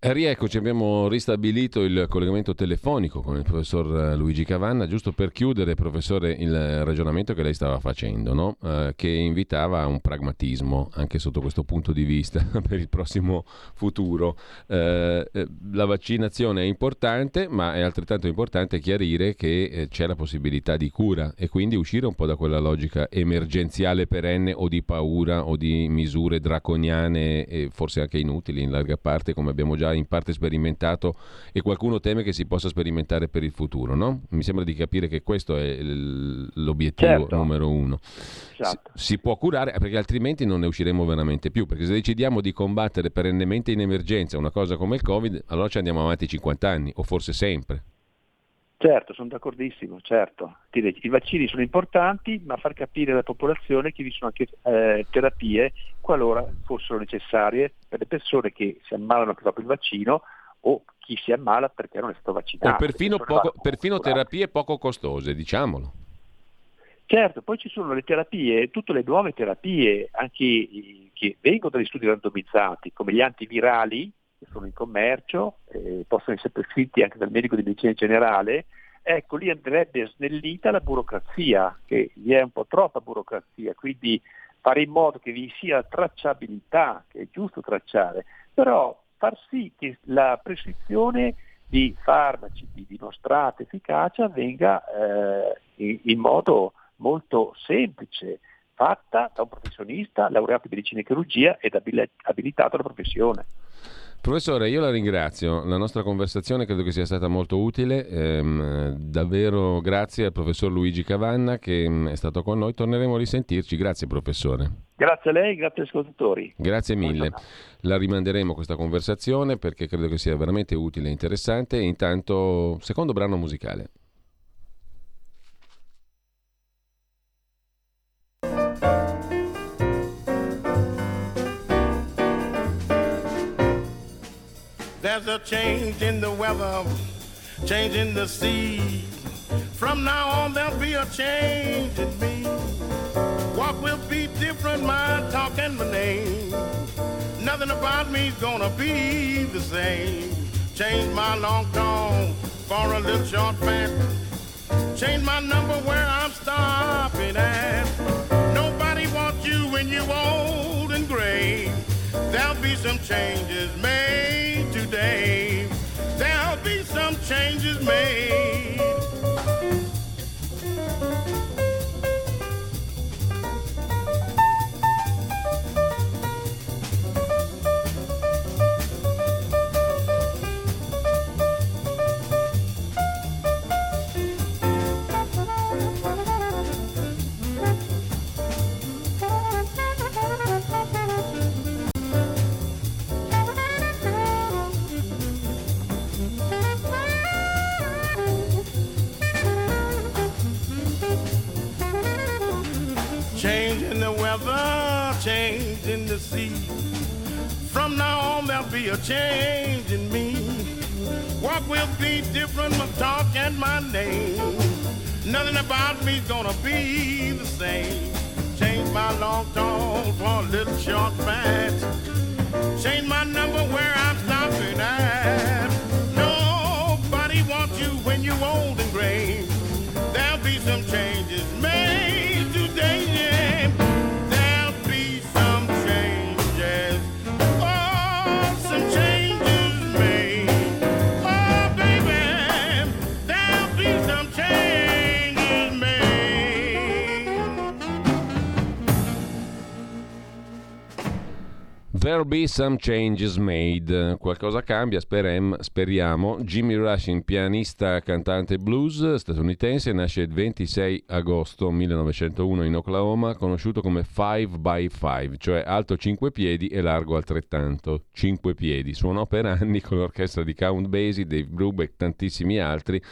E rieccoci, abbiamo ristabilito il collegamento telefonico con il professor Luigi Cavanna, giusto per chiudere, professore, il ragionamento che lei stava facendo, no? eh, che invitava a un pragmatismo anche sotto questo punto di vista per il prossimo futuro. Eh, eh, la vaccinazione è importante, ma è altrettanto importante chiarire che eh, c'è la possibilità di cura e quindi uscire un po' da quella logica emergenziale perenne o di paura o di misure draconiane e forse anche inutili in larga parte, come abbiamo già in parte sperimentato e qualcuno teme che si possa sperimentare per il futuro, no? Mi sembra di capire che questo è l'obiettivo certo. numero uno. Esatto. Si, si può curare perché altrimenti non ne usciremo veramente più, perché se decidiamo di combattere perennemente in emergenza una cosa come il Covid, allora ci andiamo avanti 50 anni o forse sempre. Certo, sono d'accordissimo, certo. I vaccini sono importanti, ma far capire alla popolazione che vi sono anche eh, terapie qualora fossero necessarie per le persone che si ammalano dopo il vaccino o chi si ammala perché non è stato vaccinato. O perfino, poco, perfino terapie poco costose, diciamolo. Certo, poi ci sono le terapie, tutte le nuove terapie, anche che vengono dagli studi randomizzati, come gli antivirali, che sono in commercio, eh, possono essere prescritti anche dal medico di medicina generale, ecco lì andrebbe snellita la burocrazia, che vi è un po' troppa burocrazia, quindi fare in modo che vi sia tracciabilità, che è giusto tracciare, però far sì che la prescrizione di farmaci di dimostrata efficacia avvenga eh, in modo molto semplice, fatta da un professionista laureato in medicina e chirurgia ed abilitato alla professione. Professore, io la ringrazio. La nostra conversazione credo che sia stata molto utile. Ehm, davvero grazie al professor Luigi Cavanna che mm, è stato con noi. Torneremo a risentirci. Grazie professore. Grazie a lei, grazie agli ascoltatori. Grazie mille. La rimanderemo questa conversazione perché credo che sia veramente utile e interessante. Intanto, secondo brano musicale. Change in the weather, change in the sea. From now on, there'll be a change in me. What will be different, my talk and my name. Nothing about me's gonna be the same. Change my long tone for a little short fat. Change my number where I'm stopping at. Nobody wants you when you're old and gray. There'll be some changes made today. There'll be some changes made. The sea. From now on, there'll be a change in me. What will be different, my talk and my name. Nothing about me's gonna be the same. Change my long tone for a little short fast. Change my number where I'm stopping at. There'll be some changes made. Qualcosa cambia, sperem, speriamo. Jimmy Rushing, pianista, cantante blues statunitense, nasce il 26 agosto 1901 in Oklahoma, conosciuto come 5x5, cioè alto 5 piedi e largo altrettanto. 5 piedi. Suonò per anni con l'orchestra di Count Basie, Dave Brubeck, tantissimi altri.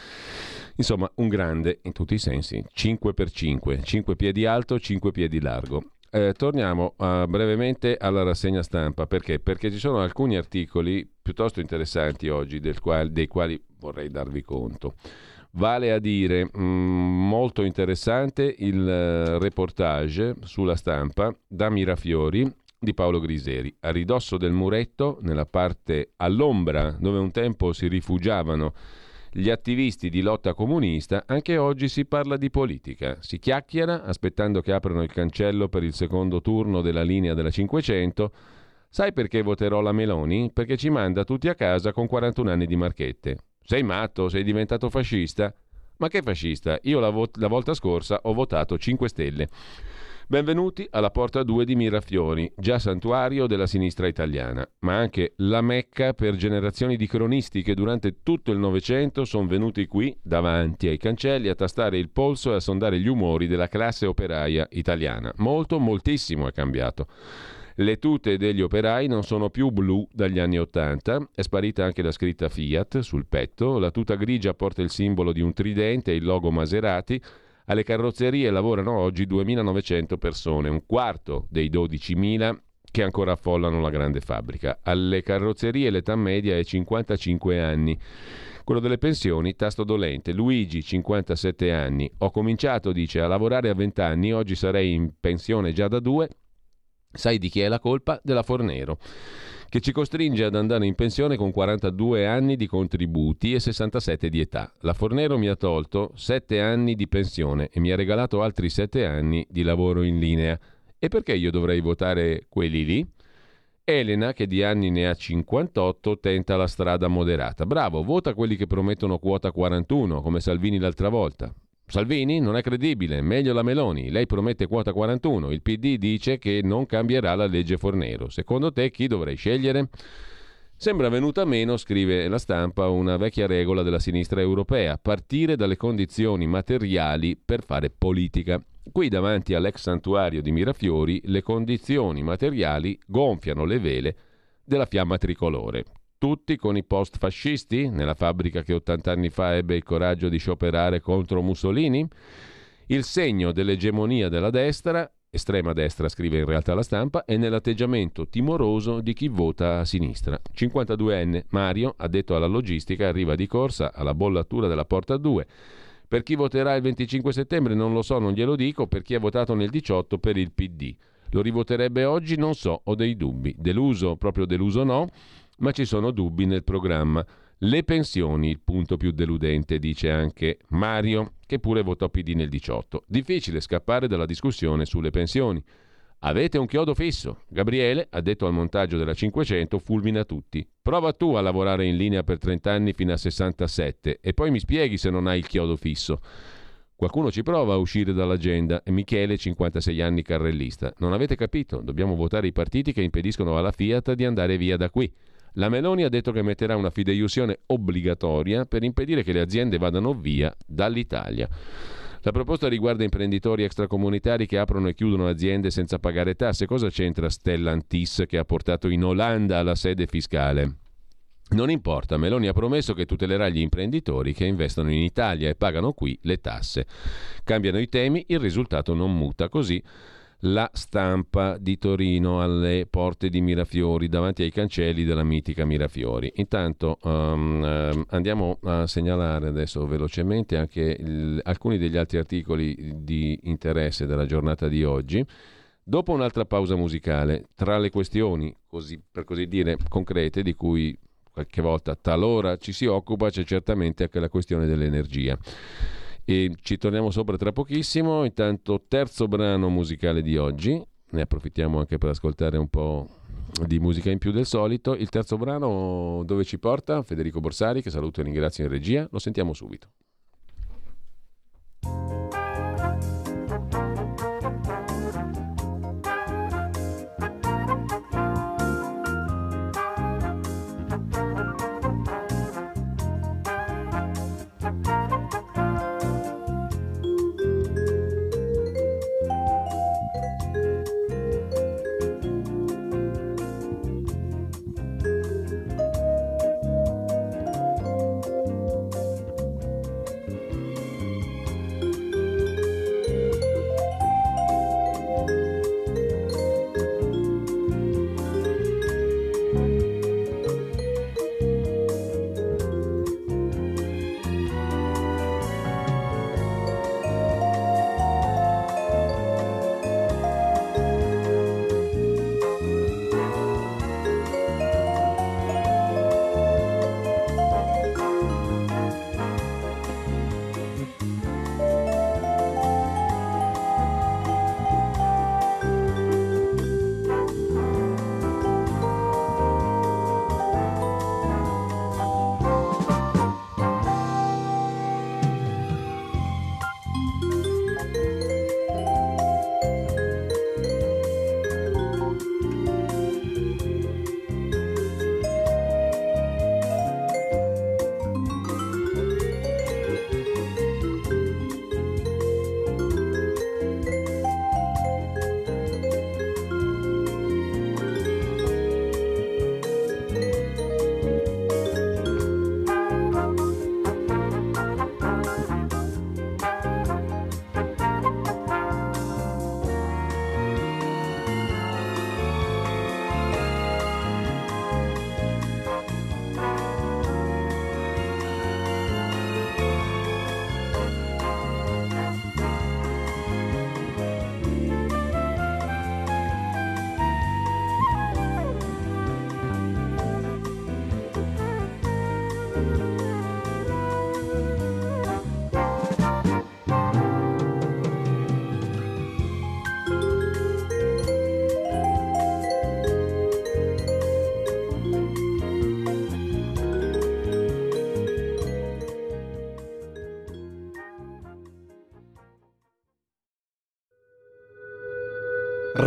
Insomma, un grande in tutti i sensi. 5x5, 5 piedi alto, 5 piedi largo. Eh, torniamo uh, brevemente alla rassegna stampa perché? perché ci sono alcuni articoli piuttosto interessanti oggi quali, dei quali vorrei darvi conto. Vale a dire, mh, mm, molto interessante il eh, reportage sulla stampa da Mirafiori di Paolo Griseri. A ridosso del muretto, nella parte all'ombra dove un tempo si rifugiavano gli attivisti di lotta comunista, anche oggi si parla di politica. Si chiacchiera aspettando che aprano il cancello per il secondo turno della linea della 500. Sai perché voterò la Meloni? Perché ci manda tutti a casa con 41 anni di marchette. Sei matto? Sei diventato fascista? Ma che fascista? Io la, vo- la volta scorsa ho votato 5 Stelle. Benvenuti alla Porta 2 di Mirafiori, già santuario della sinistra italiana, ma anche la mecca per generazioni di cronisti che durante tutto il Novecento sono venuti qui, davanti ai cancelli, a tastare il polso e a sondare gli umori della classe operaia italiana. Molto, moltissimo è cambiato. Le tute degli operai non sono più blu dagli anni Ottanta, è sparita anche la scritta Fiat sul petto, la tuta grigia porta il simbolo di un tridente e il logo Maserati, alle carrozzerie lavorano oggi 2.900 persone, un quarto dei 12.000 che ancora affollano la grande fabbrica. Alle carrozzerie l'età media è 55 anni. Quello delle pensioni, tasto dolente. Luigi, 57 anni. Ho cominciato, dice, a lavorare a 20 anni, oggi sarei in pensione già da due Sai di chi è la colpa? Della Fornero che ci costringe ad andare in pensione con 42 anni di contributi e 67 di età. La Fornero mi ha tolto 7 anni di pensione e mi ha regalato altri 7 anni di lavoro in linea. E perché io dovrei votare quelli lì? Elena, che di anni ne ha 58, tenta la strada moderata. Bravo, vota quelli che promettono quota 41, come Salvini l'altra volta. Salvini non è credibile, meglio la Meloni, lei promette quota 41, il PD dice che non cambierà la legge Fornero. Secondo te chi dovrei scegliere? Sembra venuta meno, scrive la stampa, una vecchia regola della sinistra europea, partire dalle condizioni materiali per fare politica. Qui davanti all'ex santuario di Mirafiori le condizioni materiali gonfiano le vele della fiamma tricolore tutti con i post fascisti, nella fabbrica che 80 anni fa ebbe il coraggio di scioperare contro Mussolini? Il segno dell'egemonia della destra, estrema destra scrive in realtà la stampa, è nell'atteggiamento timoroso di chi vota a sinistra. 52enne Mario, addetto alla logistica, arriva di corsa alla bollatura della porta 2. Per chi voterà il 25 settembre non lo so, non glielo dico, per chi ha votato nel 18 per il PD. Lo rivoterebbe oggi? Non so, ho dei dubbi. Deluso, proprio deluso no ma ci sono dubbi nel programma. Le pensioni, il punto più deludente, dice anche Mario, che pure votò PD nel 18. Difficile scappare dalla discussione sulle pensioni. Avete un chiodo fisso. Gabriele, addetto al montaggio della 500, fulmina tutti. Prova tu a lavorare in linea per 30 anni fino a 67 e poi mi spieghi se non hai il chiodo fisso. Qualcuno ci prova a uscire dall'agenda. Michele, 56 anni carrellista. Non avete capito? Dobbiamo votare i partiti che impediscono alla Fiat di andare via da qui. La Meloni ha detto che metterà una fideiussione obbligatoria per impedire che le aziende vadano via dall'Italia. La proposta riguarda imprenditori extracomunitari che aprono e chiudono aziende senza pagare tasse. Cosa c'entra Stellantis che ha portato in Olanda la sede fiscale? Non importa, Meloni ha promesso che tutelerà gli imprenditori che investono in Italia e pagano qui le tasse. Cambiano i temi, il risultato non muta così la stampa di Torino alle porte di Mirafiori, davanti ai cancelli della mitica Mirafiori. Intanto um, andiamo a segnalare adesso velocemente anche il, alcuni degli altri articoli di interesse della giornata di oggi. Dopo un'altra pausa musicale, tra le questioni, così, per così dire, concrete di cui qualche volta talora ci si occupa, c'è certamente anche la questione dell'energia. E ci torniamo sopra tra pochissimo. Intanto, terzo brano musicale di oggi. Ne approfittiamo anche per ascoltare un po' di musica in più del solito. Il terzo brano dove ci porta? Federico Borsari, che saluto e ringrazio in regia. Lo sentiamo subito.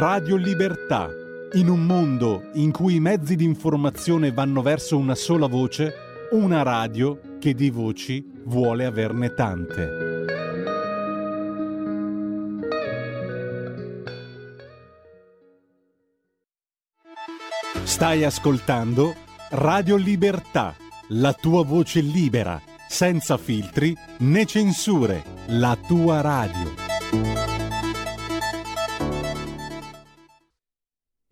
Radio Libertà. In un mondo in cui i mezzi di informazione vanno verso una sola voce, una radio che di voci vuole averne tante. Stai ascoltando Radio Libertà, la tua voce libera, senza filtri né censure, la tua radio.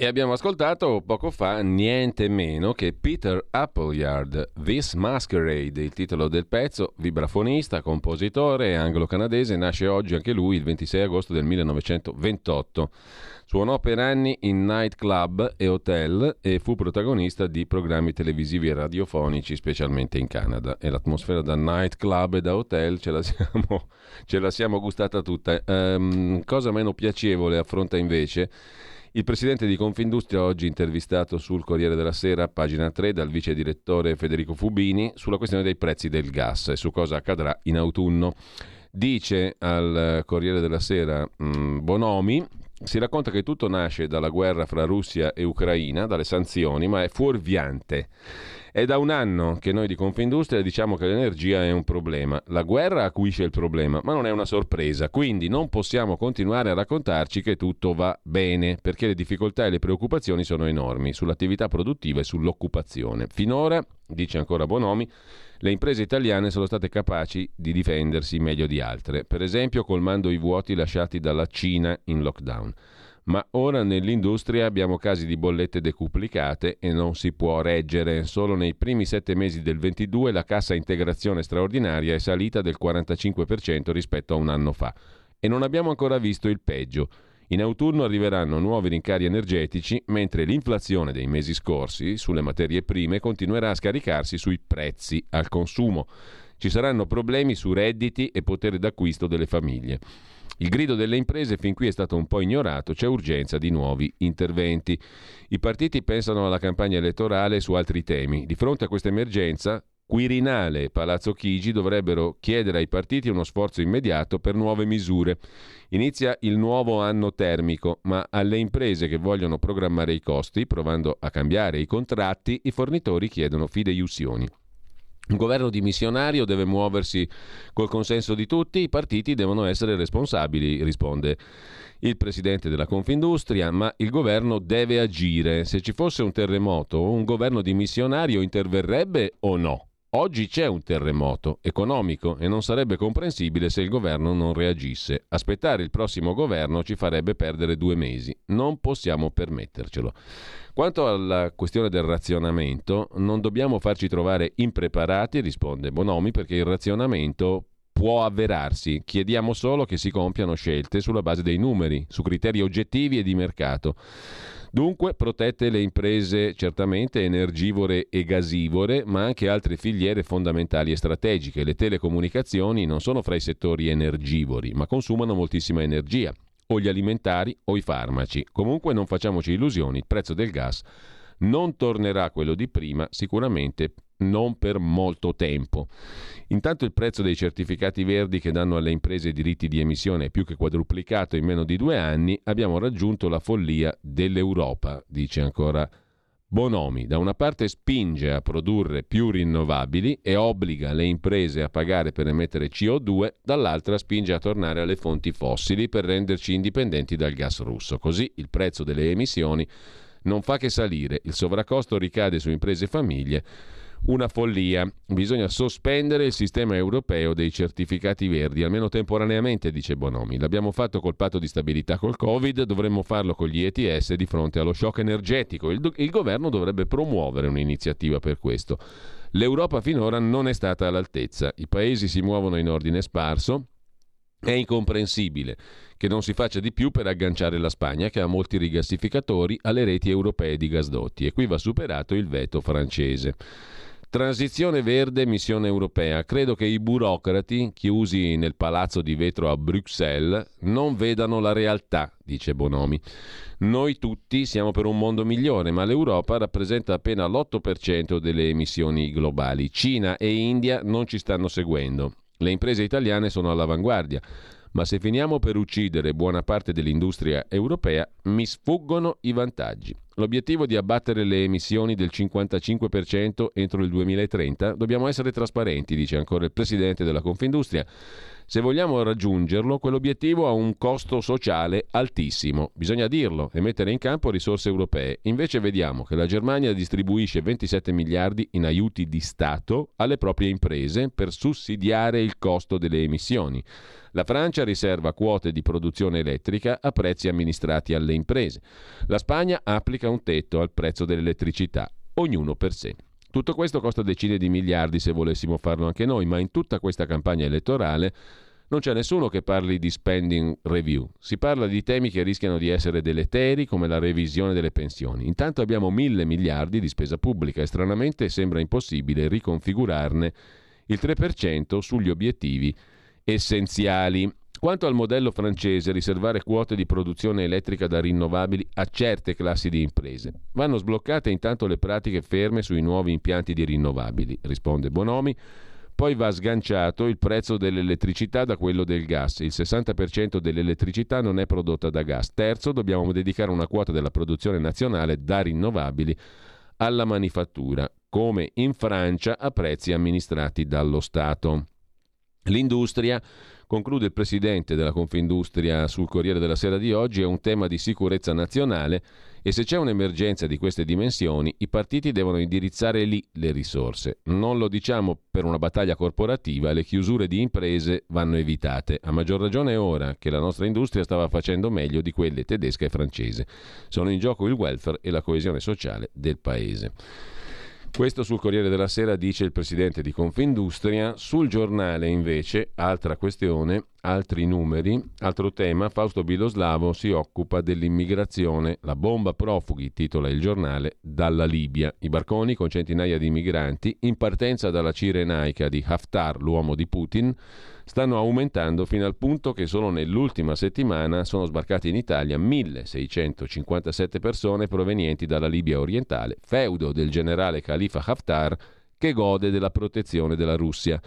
E abbiamo ascoltato poco fa niente meno che Peter Appleyard, This Masquerade, il titolo del pezzo, vibrafonista, compositore anglo-canadese, nasce oggi anche lui il 26 agosto del 1928. Suonò per anni in nightclub e hotel e fu protagonista di programmi televisivi e radiofonici, specialmente in Canada. E l'atmosfera da nightclub e da hotel ce la siamo, ce la siamo gustata tutta. Um, cosa meno piacevole affronta invece il presidente di Confindustria, oggi intervistato sul Corriere della Sera, pagina 3, dal vice direttore Federico Fubini, sulla questione dei prezzi del gas e su cosa accadrà in autunno. Dice al Corriere della Sera mh, mm, Bonomi, si racconta che tutto nasce dalla guerra fra Russia e Ucraina, dalle sanzioni, ma è fuorviante. È da un anno che noi di Confindustria diciamo che l'energia è un problema. La guerra acuisce il problema, ma non è una sorpresa. Quindi non possiamo continuare a raccontarci che tutto va bene, perché le difficoltà e le preoccupazioni sono enormi sull'attività produttiva e sull'occupazione. Finora, dice ancora Bonomi, le imprese italiane sono state capaci di difendersi meglio di altre, per esempio colmando i vuoti lasciati dalla Cina in lockdown ma ora nell'industria abbiamo casi di bollette decuplicate e non si può reggere. Solo nei primi sette mesi del 22 la cassa integrazione straordinaria è salita del 45% rispetto a un anno fa. E non abbiamo ancora visto il peggio. In autunno arriveranno nuovi rincari energetici, mentre l'inflazione dei mesi scorsi sulle materie prime continuerà a scaricarsi sui prezzi al consumo. Ci saranno problemi su redditi e potere d'acquisto delle famiglie. Il grido delle imprese fin qui è stato un po' ignorato, c'è urgenza di nuovi interventi. I partiti pensano alla campagna elettorale su altri temi. Di fronte a questa emergenza, Quirinale e Palazzo Chigi dovrebbero chiedere ai partiti uno sforzo immediato per nuove misure. Inizia il nuovo anno termico, ma alle imprese che vogliono programmare i costi, provando a cambiare i contratti, i fornitori chiedono fideiussioni. Un governo dimissionario deve muoversi col consenso di tutti, i partiti devono essere responsabili, risponde il presidente della Confindustria, ma il governo deve agire. Se ci fosse un terremoto, un governo dimissionario interverrebbe o no? Oggi c'è un terremoto economico e non sarebbe comprensibile se il governo non reagisse. Aspettare il prossimo governo ci farebbe perdere due mesi. Non possiamo permettercelo. Quanto alla questione del razionamento, non dobbiamo farci trovare impreparati, risponde Bonomi, perché il razionamento può avverarsi. Chiediamo solo che si compiano scelte sulla base dei numeri, su criteri oggettivi e di mercato. Dunque protette le imprese certamente energivore e gasivore, ma anche altre filiere fondamentali e strategiche. Le telecomunicazioni non sono fra i settori energivori, ma consumano moltissima energia, o gli alimentari o i farmaci. Comunque non facciamoci illusioni, il prezzo del gas non tornerà quello di prima, sicuramente non per molto tempo. Intanto il prezzo dei certificati verdi che danno alle imprese diritti di emissione è più che quadruplicato in meno di due anni, abbiamo raggiunto la follia dell'Europa, dice ancora Bonomi. Da una parte spinge a produrre più rinnovabili e obbliga le imprese a pagare per emettere CO2, dall'altra spinge a tornare alle fonti fossili per renderci indipendenti dal gas russo. Così il prezzo delle emissioni non fa che salire, il sovraccosto ricade su imprese e famiglie una follia. Bisogna sospendere il sistema europeo dei certificati verdi, almeno temporaneamente, dice Bonomi. L'abbiamo fatto col patto di stabilità col Covid, dovremmo farlo con gli ETS di fronte allo shock energetico. Il, il governo dovrebbe promuovere un'iniziativa per questo. L'Europa finora non è stata all'altezza. I paesi si muovono in ordine sparso. È incomprensibile che non si faccia di più per agganciare la Spagna, che ha molti rigassificatori, alle reti europee di gasdotti. E qui va superato il veto francese. Transizione verde, missione europea. Credo che i burocrati, chiusi nel palazzo di vetro a Bruxelles, non vedano la realtà, dice Bonomi. Noi tutti siamo per un mondo migliore, ma l'Europa rappresenta appena l'8% delle emissioni globali. Cina e India non ci stanno seguendo. Le imprese italiane sono all'avanguardia, ma se finiamo per uccidere buona parte dell'industria europea, mi sfuggono i vantaggi. L'obiettivo di abbattere le emissioni del 55% entro il 2030 dobbiamo essere trasparenti, dice ancora il presidente della Confindustria. Se vogliamo raggiungerlo, quell'obiettivo ha un costo sociale altissimo. Bisogna dirlo e mettere in campo risorse europee. Invece vediamo che la Germania distribuisce 27 miliardi in aiuti di Stato alle proprie imprese per sussidiare il costo delle emissioni. La Francia riserva quote di produzione elettrica a prezzi amministrati alle imprese. La Spagna applica un tetto al prezzo dell'elettricità, ognuno per sé. Tutto questo costa decine di miliardi se volessimo farlo anche noi, ma in tutta questa campagna elettorale non c'è nessuno che parli di spending review. Si parla di temi che rischiano di essere deleteri come la revisione delle pensioni. Intanto abbiamo mille miliardi di spesa pubblica e stranamente sembra impossibile riconfigurarne il 3% sugli obiettivi essenziali. Quanto al modello francese, riservare quote di produzione elettrica da rinnovabili a certe classi di imprese. Vanno sbloccate intanto le pratiche ferme sui nuovi impianti di rinnovabili, risponde Bonomi. Poi va sganciato il prezzo dell'elettricità da quello del gas. Il 60% dell'elettricità non è prodotta da gas. Terzo, dobbiamo dedicare una quota della produzione nazionale da rinnovabili alla manifattura, come in Francia a prezzi amministrati dallo Stato. L'industria conclude il presidente della Confindustria sul Corriere della Sera di oggi, è un tema di sicurezza nazionale e se c'è un'emergenza di queste dimensioni, i partiti devono indirizzare lì le risorse. Non lo diciamo per una battaglia corporativa, le chiusure di imprese vanno evitate, a maggior ragione ora che la nostra industria stava facendo meglio di quelle tedesca e francese. Sono in gioco il welfare e la coesione sociale del paese. Questo sul Corriere della Sera dice il presidente di Confindustria. Sul giornale invece, altra questione, altri numeri, altro tema, Fausto Biloslavo si occupa dell'immigrazione. La bomba profughi, titola il giornale, dalla Libia. I barconi con centinaia di migranti, in partenza dalla Cirenaica di Haftar, l'uomo di Putin, stanno aumentando fino al punto che solo nell'ultima settimana sono sbarcate in Italia 1657 persone provenienti dalla Libia orientale, feudo del generale Khalifa Haftar che gode della protezione della Russia.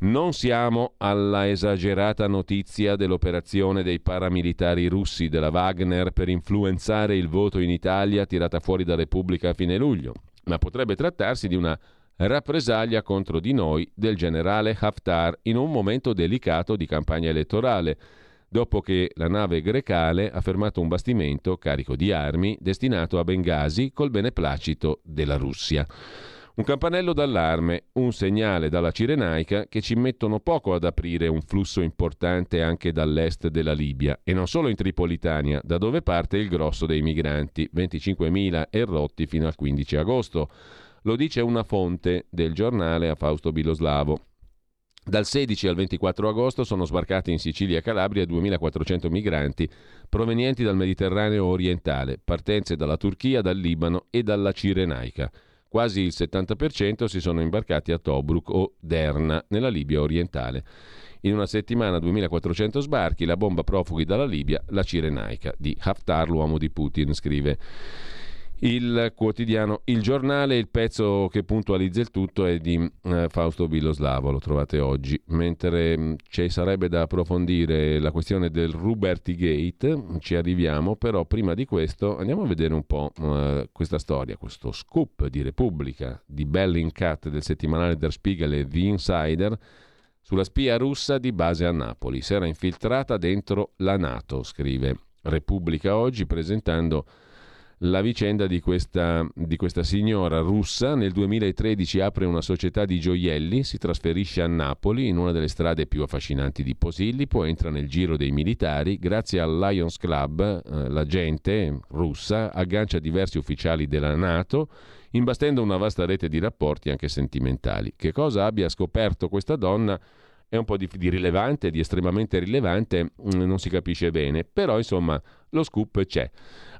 Non siamo alla esagerata notizia dell'operazione dei paramilitari russi della Wagner per influenzare il voto in Italia tirata fuori da Repubblica a fine luglio, ma potrebbe trattarsi di una rappresaglia contro di noi del generale Haftar in un momento delicato di campagna elettorale, dopo che la nave grecale ha fermato un bastimento carico di armi destinato a Bengasi col beneplacito della Russia. Un campanello d'allarme, un segnale dalla Cirenaica che ci mettono poco ad aprire un flusso importante anche dall'est della Libia e non solo in Tripolitania, da dove parte il grosso dei migranti, 25.000 errotti fino al 15 agosto. Lo dice una fonte del giornale a Fausto Biloslavo. Dal 16 al 24 agosto sono sbarcati in Sicilia e Calabria 2.400 migranti provenienti dal Mediterraneo orientale, partenze dalla Turchia, dal Libano e dalla Cirenaica. Quasi il 70% si sono imbarcati a Tobruk o Derna, nella Libia orientale. In una settimana 2.400 sbarchi, la bomba profughi dalla Libia, la Cirenaica di Haftar, l'uomo di Putin, scrive il quotidiano Il Giornale, il pezzo che puntualizza il tutto è di eh, Fausto Biloslavo, lo trovate oggi, mentre mh, mm, ci sarebbe da approfondire la questione del Ruberti Gate, ci arriviamo, però prima di questo andiamo a vedere un po' eh, questa storia, questo scoop di Repubblica, di Bellingcat del settimanale Der Spiegel e The Insider, sulla spia russa di base a Napoli. Si era infiltrata dentro la Nato, scrive Repubblica oggi, presentando la vicenda di questa, di questa signora russa. Nel 2013 apre una società di gioielli, si trasferisce a Napoli, in una delle strade più affascinanti di Posillipo, entra nel giro dei militari. Grazie al Lions Club, eh, la gente russa aggancia diversi ufficiali della Nato imbastendo una vasta rete di rapporti anche sentimentali. Che cosa abbia scoperto questa donna è un po' di, di, rilevante, di estremamente rilevante, mm, non si capisce bene, però insomma lo scoop c'è.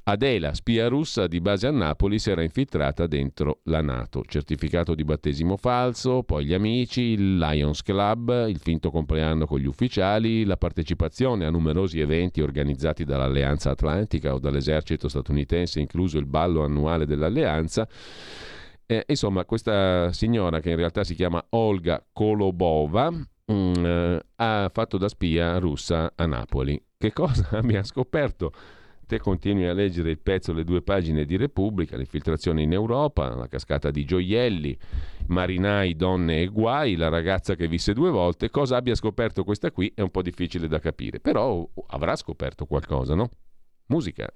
Adela, spia russa di base a Napoli, si era infiltrata dentro la Nato. Certificato di battesimo falso, poi gli amici, il Lions Club, il finto compleanno con gli ufficiali, la partecipazione a numerosi eventi organizzati dall'Alleanza Atlantica o dall'esercito statunitense, incluso il ballo annuale dell'Alleanza. Eh, insomma, questa signora che in realtà si chiama Olga Kolobova mm, eh, ha fatto da spia russa a Napoli. Che cosa abbia scoperto? Te continui a leggere il pezzo, le due pagine di Repubblica, l'infiltrazione in Europa, la cascata di gioielli, marinai, donne e guai, la ragazza che visse due volte. Cosa abbia scoperto questa qui è un po' difficile da capire, però avrà scoperto qualcosa, no? Musica.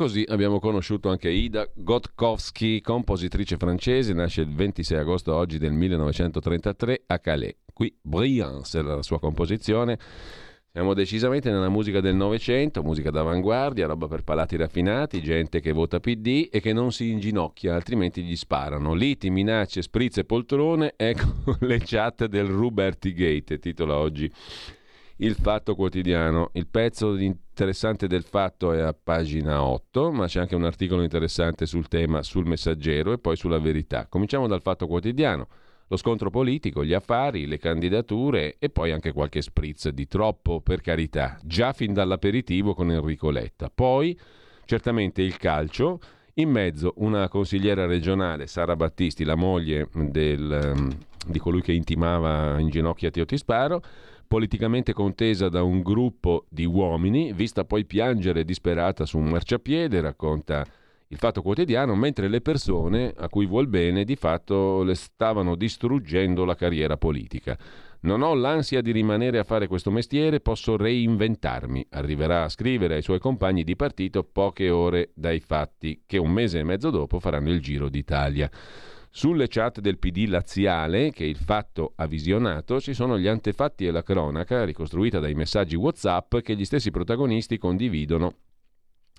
Così abbiamo conosciuto anche Ida Gotkovsky, compositrice francese, nasce il 26 agosto oggi del 1933 a Calais. Qui Brillance era la sua composizione. Siamo decisamente nella musica del Novecento, musica d'avanguardia, roba per palati raffinati, gente che vota PD e che non si inginocchia, altrimenti gli sparano. Liti, minacce, spritz e poltrone, ecco le chat del Ruberti Gate, titola oggi il Fatto Quotidiano. Il pezzo interessante del Fatto è a pagina 8, ma c'è anche un articolo interessante sul tema sul Messaggero e poi sulla verità. Cominciamo dal Fatto Quotidiano. Lo scontro politico, gli affari, le candidature e poi anche qualche spritz di troppo, per carità, già fin dall'aperitivo con Enrico Letta. Poi, certamente, il calcio. In mezzo una consigliera regionale, Sara Battisti, la moglie del, di colui che intimava in ginocchio a Teo Tisparo, politicamente contesa da un gruppo di uomini, vista poi piangere disperata su un marciapiede, racconta il Fatto Quotidiano, mentre le persone a cui vuol bene di fatto le stavano distruggendo la carriera politica. Non ho l'ansia di rimanere a fare questo mestiere, posso reinventarmi. Arriverà a scrivere ai suoi compagni di partito poche ore dai fatti, che un mese e mezzo dopo faranno il Giro d'Italia. Sulle chat del PD laziale, che il fatto ha visionato, ci sono gli antefatti e la cronaca, ricostruita dai messaggi WhatsApp che gli stessi protagonisti condividono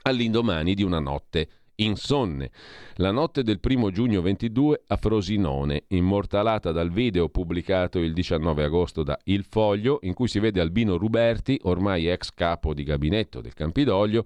all'indomani di una notte insonne. La notte del primo giugno 22 a Frosinone, immortalata dal video pubblicato il 19 agosto da Il Foglio, in cui si vede Albino Ruberti, ormai ex capo di gabinetto del Campidoglio,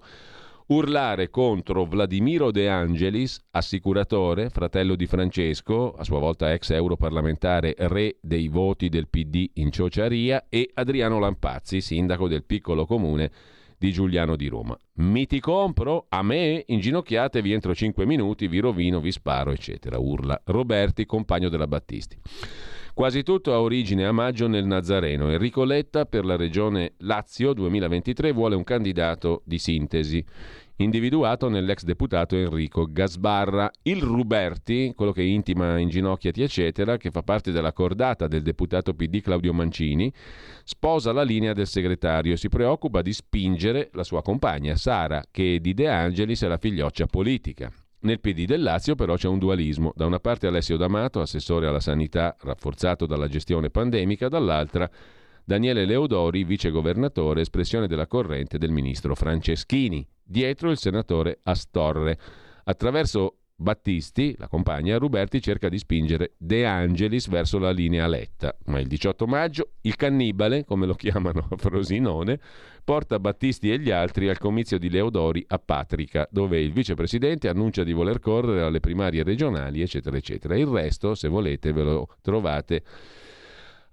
urlare contro Vladimiro De Angelis, assicuratore, fratello di Francesco, a sua volta ex europarlamentare, re dei voti del PD in Ciociaria, e Adriano Lampazzi, sindaco del piccolo comune di Giuliano di Roma. Mi ti compro? A me? Inginocchiatevi entro 5 minuti, vi rovino, vi sparo, eccetera. Urla Roberti, compagno della Battisti. Quasi tutto ha origine a maggio nel Nazareno. Enrico Letta per la regione Lazio 2023 vuole un candidato di sintesi individuato nell'ex deputato Enrico Gasbarra. Il Ruberti, quello che intima inginocchiati eccetera, che fa parte della cordata del deputato PD Claudio Mancini, sposa la linea del segretario e si preoccupa di spingere la sua compagna Sara, che di De Angelis è la figlioccia politica. Nel PD del Lazio però c'è un dualismo. Da una parte Alessio D'Amato, assessore alla sanità rafforzato dalla gestione pandemica, dall'altra Daniele Leodori, vicegovernatore, espressione della corrente del ministro Franceschini. Dietro il senatore Astorre. Attraverso Battisti, la compagna, Ruberti cerca di spingere De Angelis verso la linea Letta, ma il 18 maggio il cannibale, come lo chiamano a Frosinone, porta Battisti e gli altri al comizio di Leodori a Patrica, dove il vicepresidente annuncia di voler correre alle primarie regionali, eccetera, eccetera. Il resto, se volete, ve lo trovate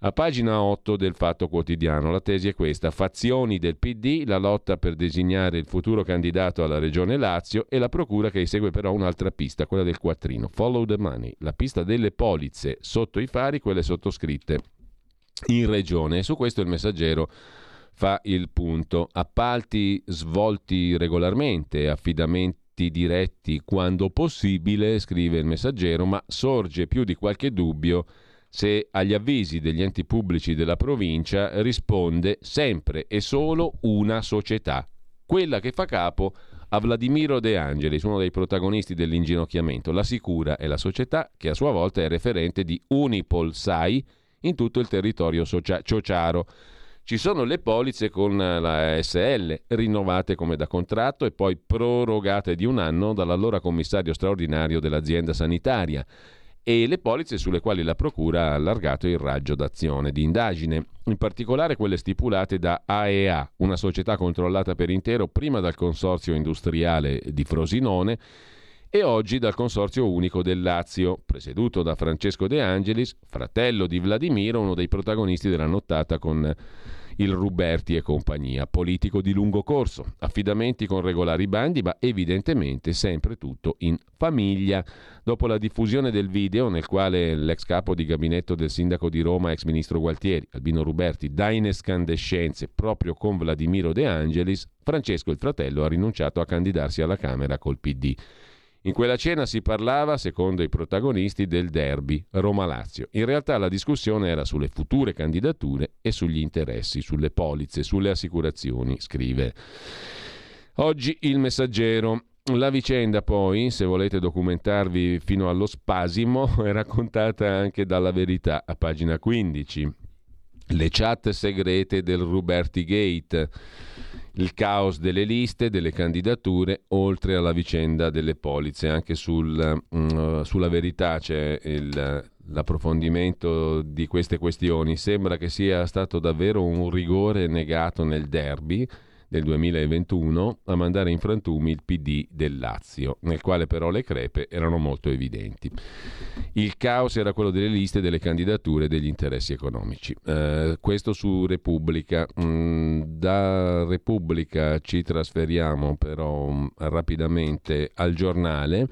a pagina 8 del Fatto Quotidiano la tesi è questa, fazioni del PD, la lotta per designare il futuro candidato alla regione Lazio e la procura che segue però un'altra pista, quella del quattrino, follow the money, la pista delle polizze sotto i fari, quelle sottoscritte in regione. E su questo il messaggero fa il punto, appalti svolti regolarmente, affidamenti diretti quando possibile, scrive il messaggero, ma sorge più di qualche dubbio se agli avvisi degli enti pubblici della provincia risponde sempre e solo una società, quella che fa capo a Vladimiro De Angelis, uno dei protagonisti dell'inginocchiamento. La Sicura è la società che a sua volta è referente di Unipol SAI in tutto il territorio socia- ciociaro. Ci sono le polizze con la SL, rinnovate come da contratto e poi prorogate di un anno dall'allora commissario straordinario dell'azienda sanitaria e le polizze sulle quali la Procura ha allargato il raggio d'azione di indagine, in particolare quelle stipulate da AEA, una società controllata per intero prima dal Consorzio Industriale di Frosinone e oggi dal Consorzio Unico del Lazio, presieduto da Francesco De Angelis, fratello di Vladimiro, uno dei protagonisti della nottata con il Ruberti e compagnia, politico di lungo corso, affidamenti con regolari bandi, ma evidentemente sempre tutto in famiglia. Dopo la diffusione del video nel quale l'ex capo di gabinetto del sindaco di Roma, ex ministro Gualtieri, Albino Ruberti, dà in escandescenze proprio con Vladimiro De Angelis, Francesco il fratello ha rinunciato a candidarsi alla Camera col PD. In quella cena si parlava, secondo i protagonisti, del derby Roma-Lazio. In realtà la discussione era sulle future candidature e sugli interessi, sulle polizze, sulle assicurazioni, scrive. Oggi il messaggero. La vicenda poi, se volete documentarvi fino allo spasimo, è raccontata anche dalla verità a pagina 15. Le chat segrete del Ruberti Gate il caos delle liste, delle candidature, oltre alla vicenda delle polizze. Anche sul, uh, sulla verità c'è il, l'approfondimento di queste questioni. Sembra che sia stato davvero un rigore negato nel derby del 2021 a mandare in frantumi il PD del Lazio, nel quale però le crepe erano molto evidenti. Il caos era quello delle liste delle candidature e degli interessi economici. Eh, questo su Repubblica. Mm, da Repubblica ci trasferiamo però mm, rapidamente al giornale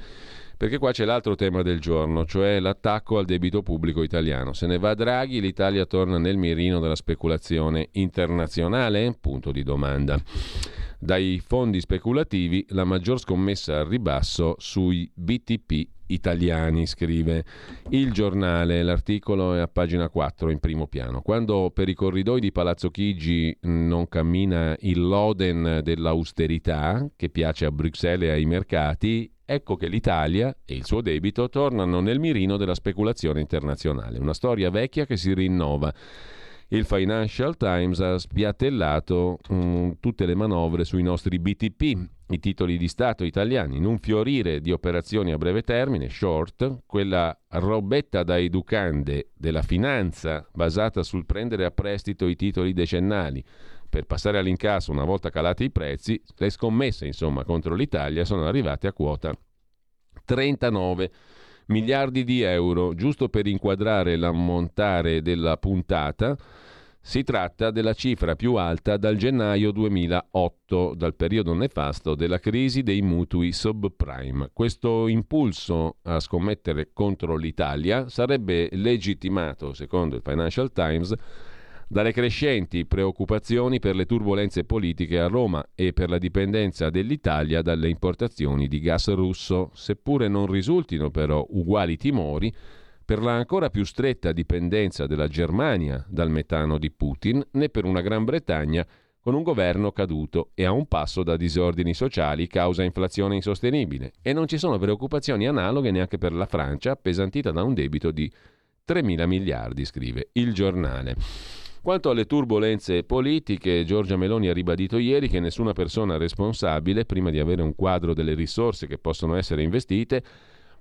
perché qua c'è l'altro tema del giorno, cioè l'attacco al debito pubblico italiano. Se ne va Draghi, l'Italia torna nel mirino della speculazione internazionale? Punto di domanda. Dai fondi speculativi la maggior scommessa al ribasso sui BTP italiani, scrive il giornale, l'articolo è a pagina 4 in primo piano. Quando per i corridoi di Palazzo Chigi non cammina il loden dell'austerità che piace a Bruxelles e ai mercati, ecco che l'Italia e il suo debito tornano nel mirino della speculazione internazionale, una storia vecchia che si rinnova. Il Financial Times ha spiattellato um, tutte le manovre sui nostri BTP, i titoli di Stato italiani, in un fiorire di operazioni a breve termine, short, quella robetta da educande della finanza basata sul prendere a prestito i titoli decennali per passare all'incasso una volta calati i prezzi, le scommesse insomma contro l'Italia sono arrivate a quota 39 miliardi di euro, giusto per inquadrare l'ammontare della puntata. Si tratta della cifra più alta dal gennaio 2008, dal periodo nefasto della crisi dei mutui subprime. Questo impulso a scommettere contro l'Italia sarebbe legittimato, secondo il Financial Times, dalle crescenti preoccupazioni per le turbulenze politiche a Roma e per la dipendenza dell'Italia dalle importazioni di gas russo, seppure non risultino però uguali timori per la ancora più stretta dipendenza della Germania dal metano di Putin, né per una Gran Bretagna con un governo caduto e a un passo da disordini sociali causa inflazione insostenibile. E non ci sono preoccupazioni analoghe neanche per la Francia, appesantita da un debito di 3 mila miliardi, scrive il giornale. Quanto alle turbulenze politiche, Giorgia Meloni ha ribadito ieri che nessuna persona responsabile, prima di avere un quadro delle risorse che possono essere investite,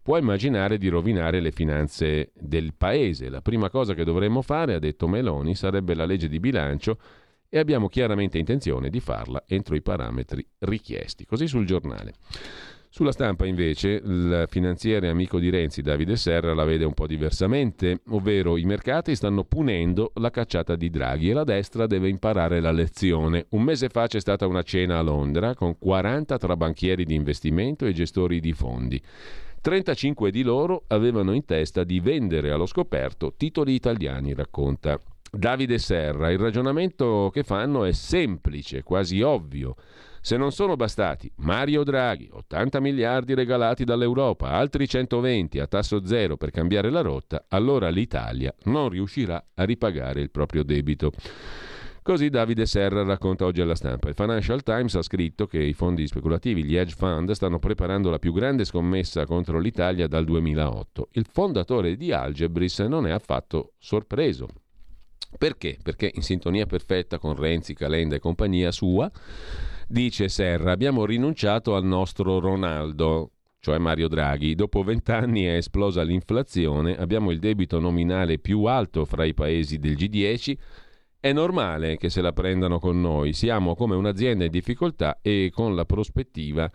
può immaginare di rovinare le finanze del paese. La prima cosa che dovremmo fare, ha detto Meloni, sarebbe la legge di bilancio e abbiamo chiaramente intenzione di farla entro i parametri richiesti. Così sul giornale. Sulla stampa invece il finanziere amico di Renzi Davide Serra la vede un po' diversamente, ovvero i mercati stanno punendo la cacciata di Draghi e la destra deve imparare la lezione. Un mese fa c'è stata una cena a Londra con 40 tra banchieri di investimento e gestori di fondi. 35 di loro avevano in testa di vendere allo scoperto titoli italiani, racconta Davide Serra. Il ragionamento che fanno è semplice, quasi ovvio. Se non sono bastati Mario Draghi, 80 miliardi regalati dall'Europa, altri 120 a tasso zero per cambiare la rotta, allora l'Italia non riuscirà a ripagare il proprio debito. Così Davide Serra racconta oggi alla stampa. Il Financial Times ha scritto che i fondi speculativi, gli hedge fund, stanno preparando la più grande scommessa contro l'Italia dal 2008. Il fondatore di Algebris non è affatto sorpreso. Perché? Perché in sintonia perfetta con Renzi, Calenda e compagnia sua, dice Serra, abbiamo rinunciato al nostro Ronaldo, cioè Mario Draghi. Dopo vent'anni è esplosa l'inflazione, abbiamo il debito nominale più alto fra i paesi del G10 è normale che se la prendano con noi, siamo come un'azienda in difficoltà e con la prospettiva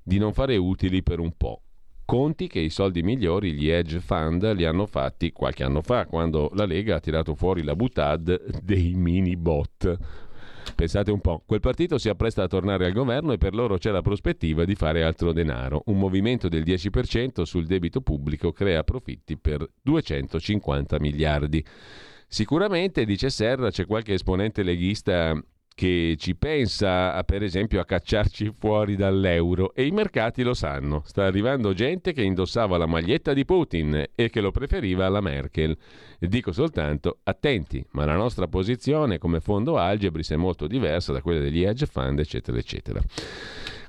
di non fare utili per un po'. Conti che i soldi migliori, gli hedge fund, li hanno fatti qualche anno fa, quando la Lega ha tirato fuori la butad dei mini bot. Pensate un po', quel partito si appresta a tornare al governo e per loro c'è la prospettiva di fare altro denaro. Un movimento del 10% sul debito pubblico crea profitti per 250 miliardi. Sicuramente, dice Serra, c'è qualche esponente leghista che ci pensa per esempio a cacciarci fuori dall'euro e i mercati lo sanno. Sta arrivando gente che indossava la maglietta di Putin e che lo preferiva alla Merkel. Dico soltanto attenti, ma la nostra posizione come fondo Algebris è molto diversa da quella degli hedge fund, eccetera, eccetera.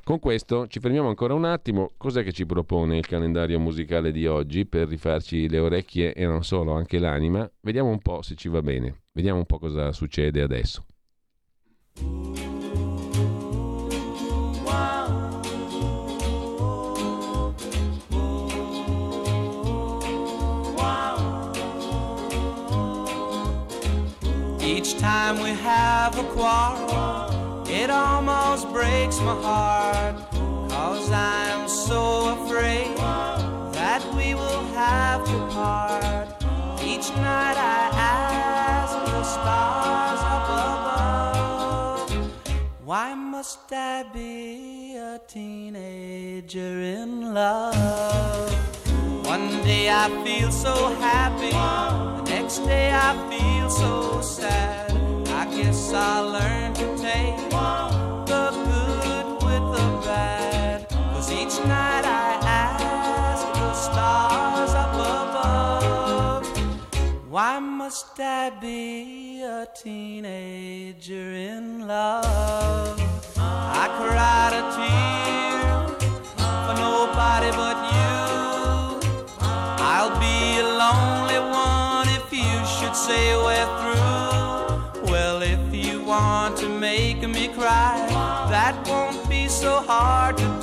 Con questo ci fermiamo ancora un attimo. Cos'è che ci propone il calendario musicale di oggi per rifarci le orecchie e non solo, anche l'anima? Vediamo un po' se ci va bene. Vediamo un po' cosa succede adesso. Each time we have a quarrel It almost breaks my heart, cause I'm so afraid that we will have to part. Each night I ask the stars why must I be a teenager in love? One day I feel so happy, the next day I feel so sad. I guess I'll learn to take the good with the bad. Cause each night I ask the stars why must I be a teenager in love? I cried a tear for nobody but you. I'll be a lonely one if you should say we're through. Well, if you want to make me cry, that won't be so hard to do.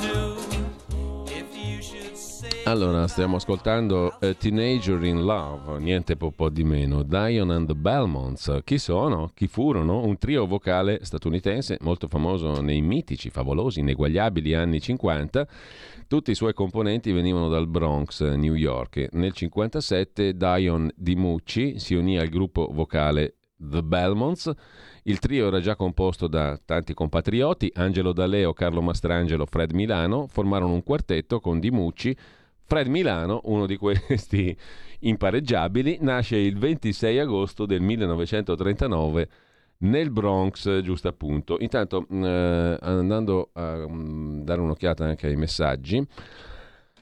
Allora, stiamo ascoltando A Teenager in Love, niente po', po di meno, Dion and the Belmonts. Chi sono? Chi furono? Un trio vocale statunitense molto famoso nei mitici, favolosi, ineguagliabili anni 50. Tutti i suoi componenti venivano dal Bronx, New York. Nel 57 Dion DiMucci si unì al gruppo vocale The Belmonts. Il trio era già composto da tanti compatrioti, Angelo D'Aleo, Carlo Mastrangelo, Fred Milano, formarono un quartetto con Di Mucci. Fred Milano, uno di questi impareggiabili, nasce il 26 agosto del 1939 nel Bronx, giusto appunto. Intanto, eh, andando a um, dare un'occhiata anche ai messaggi,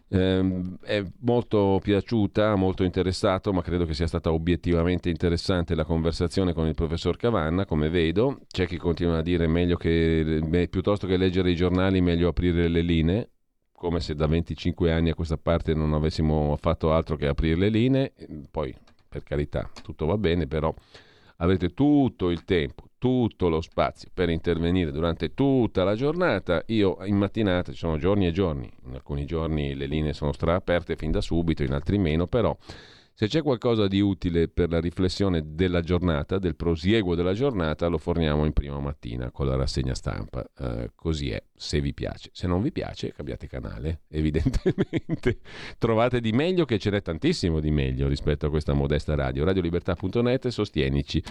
eh, è molto piaciuta, molto interessato, ma credo che sia stata obiettivamente interessante la conversazione con il professor Cavanna, come vedo. C'è chi continua a dire meglio che, piuttosto che leggere i giornali, meglio aprire le linee come se da 25 anni a questa parte non avessimo fatto altro che aprire le linee, poi per carità tutto va bene, però Avete tutto il tempo, tutto lo spazio per intervenire durante tutta la giornata. Io in mattinata ci sono giorni e giorni, in alcuni giorni le linee sono straaperte fin da subito, in altri meno, però se c'è qualcosa di utile per la riflessione della giornata, del prosieguo della giornata, lo forniamo in prima mattina con la rassegna stampa. Eh, così è, se vi piace. Se non vi piace, cambiate canale, evidentemente. Trovate di meglio, che ce n'è tantissimo di meglio rispetto a questa modesta radio. Radiolibertà.net, sostienici.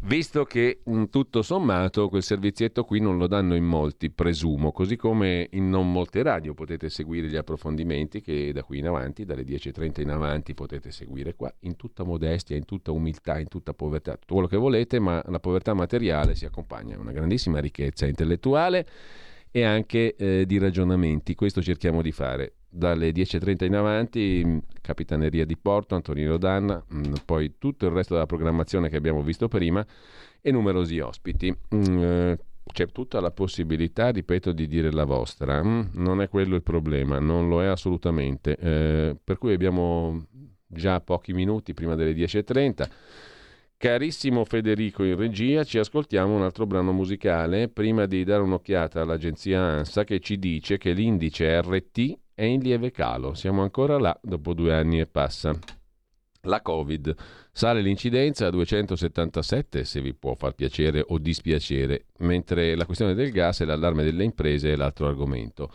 Visto che tutto sommato quel servizietto qui non lo danno in molti, presumo, così come in non molte radio potete seguire gli approfondimenti che da qui in avanti, dalle 10.30 in avanti potete seguire qua, in tutta modestia, in tutta umiltà, in tutta povertà, tutto quello che volete, ma la povertà materiale si accompagna a una grandissima ricchezza intellettuale e anche eh, di ragionamenti. Questo cerchiamo di fare dalle 10.30 in avanti, mm, Capitaneria di Porto, Antonino Danna, mm, poi tutto il resto della programmazione che abbiamo visto prima e numerosi ospiti. Mm, eh, c'è tutta la possibilità, ripeto, di dire la vostra. Non è quello il problema, non lo è assolutamente. Eh, per cui abbiamo già pochi minuti prima delle 10.30. Carissimo Federico in regia, ci ascoltiamo un altro brano musicale prima di dare un'occhiata all'agenzia ANSA che ci dice che l'indice RT è in lieve calo. Siamo ancora là dopo due anni e passa. La Covid. Sale l'incidenza a 277 se vi può far piacere o dispiacere, mentre la questione del gas e l'allarme delle imprese è l'altro argomento,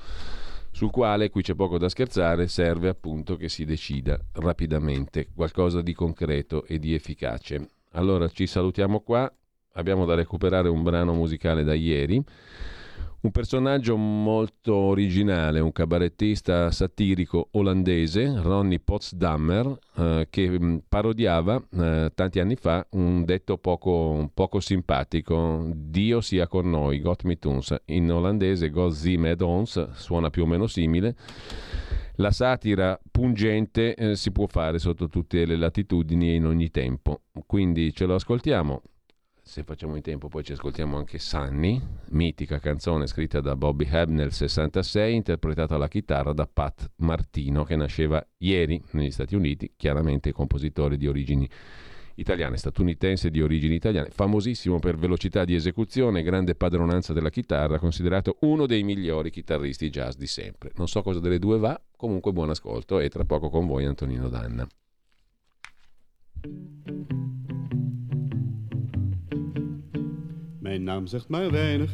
sul quale qui c'è poco da scherzare, serve appunto che si decida rapidamente qualcosa di concreto e di efficace. Allora ci salutiamo qua, abbiamo da recuperare un brano musicale da ieri. Un personaggio molto originale, un cabarettista satirico olandese, Ronnie Potsdamer, eh, che mm, parodiava eh, tanti anni fa un detto poco, poco, simpatico, Dio sia con noi, Got me tunes. In olandese God zie med ons, suona più o meno simile. La satira pungente eh, si può fare sotto tutte le latitudini e in ogni tempo. Quindi ce lo ascoltiamo se facciamo in tempo poi ci ascoltiamo anche Sunny, mitica canzone scritta da Bobby Hebb nel 66, interpretata alla chitarra da Pat Martino, che nasceva ieri negli Stati Uniti, chiaramente compositore di origini italiane, statunitense di origini italiane, famosissimo per velocità di esecuzione, grande padronanza della chitarra, considerato uno dei migliori chitarristi jazz di sempre. Non so cosa delle due va, comunque buon ascolto e tra poco con voi Antonino Danna. Mijn naam zegt maar weinig,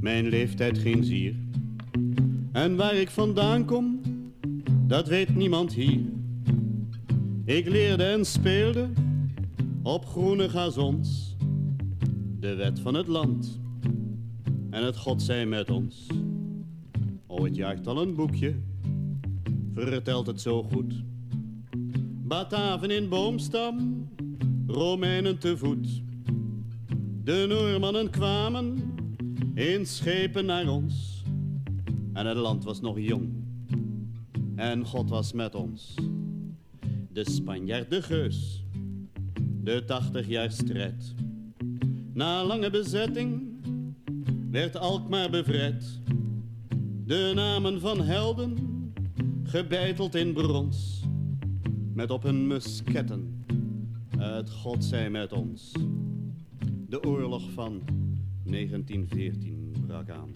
mijn leeftijd geen zier. En waar ik vandaan kom, dat weet niemand hier. Ik leerde en speelde op groene gazons de wet van het land en het God zij met ons. Oh, het jaagt al een boekje, vertelt het zo goed. Bataven in boomstam, Romeinen te voet. De Noormannen kwamen in schepen naar ons. En het land was nog jong. En God was met ons. De Spanjaard de Geus. De tachtig jaar strijd. Na lange bezetting werd Alkmaar bevrijd. De namen van helden gebeiteld in brons. Met op hun musketten het God zij met ons. De oorlog van 1914 brak aan.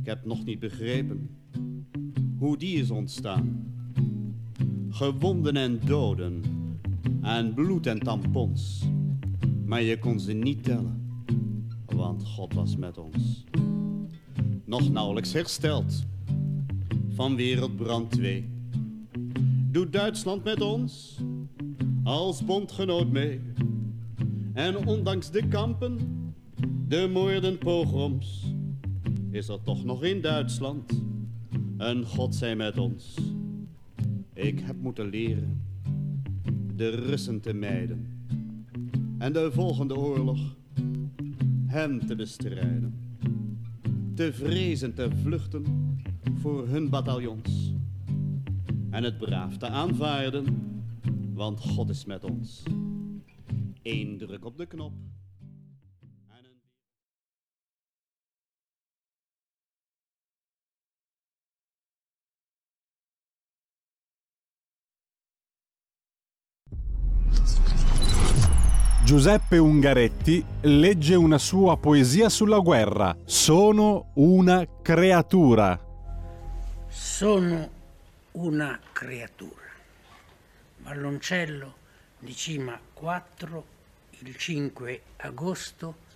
Ik heb nog niet begrepen hoe die is ontstaan. Gewonden en doden en bloed en tampons. Maar je kon ze niet tellen, want God was met ons. Nog nauwelijks hersteld van Wereldbrand 2. Doet Duitsland met ons als bondgenoot mee? En ondanks de kampen, de moorden, pogroms, is er toch nog in Duitsland een God zij met ons. Ik heb moeten leren de Russen te mijden en de volgende oorlog hen te bestrijden. Te vrezen te vluchten voor hun bataljons en het braaf te aanvaarden, want God is met ons. Eén druk op de knop. Giuseppe Ungaretti legge una sua poesia sulla guerra. Sono una creatura. Sono una creatura. Valloncello di Cima 4, il 5 agosto